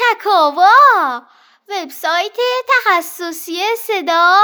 چکاوا وبسایت تخصصی صدا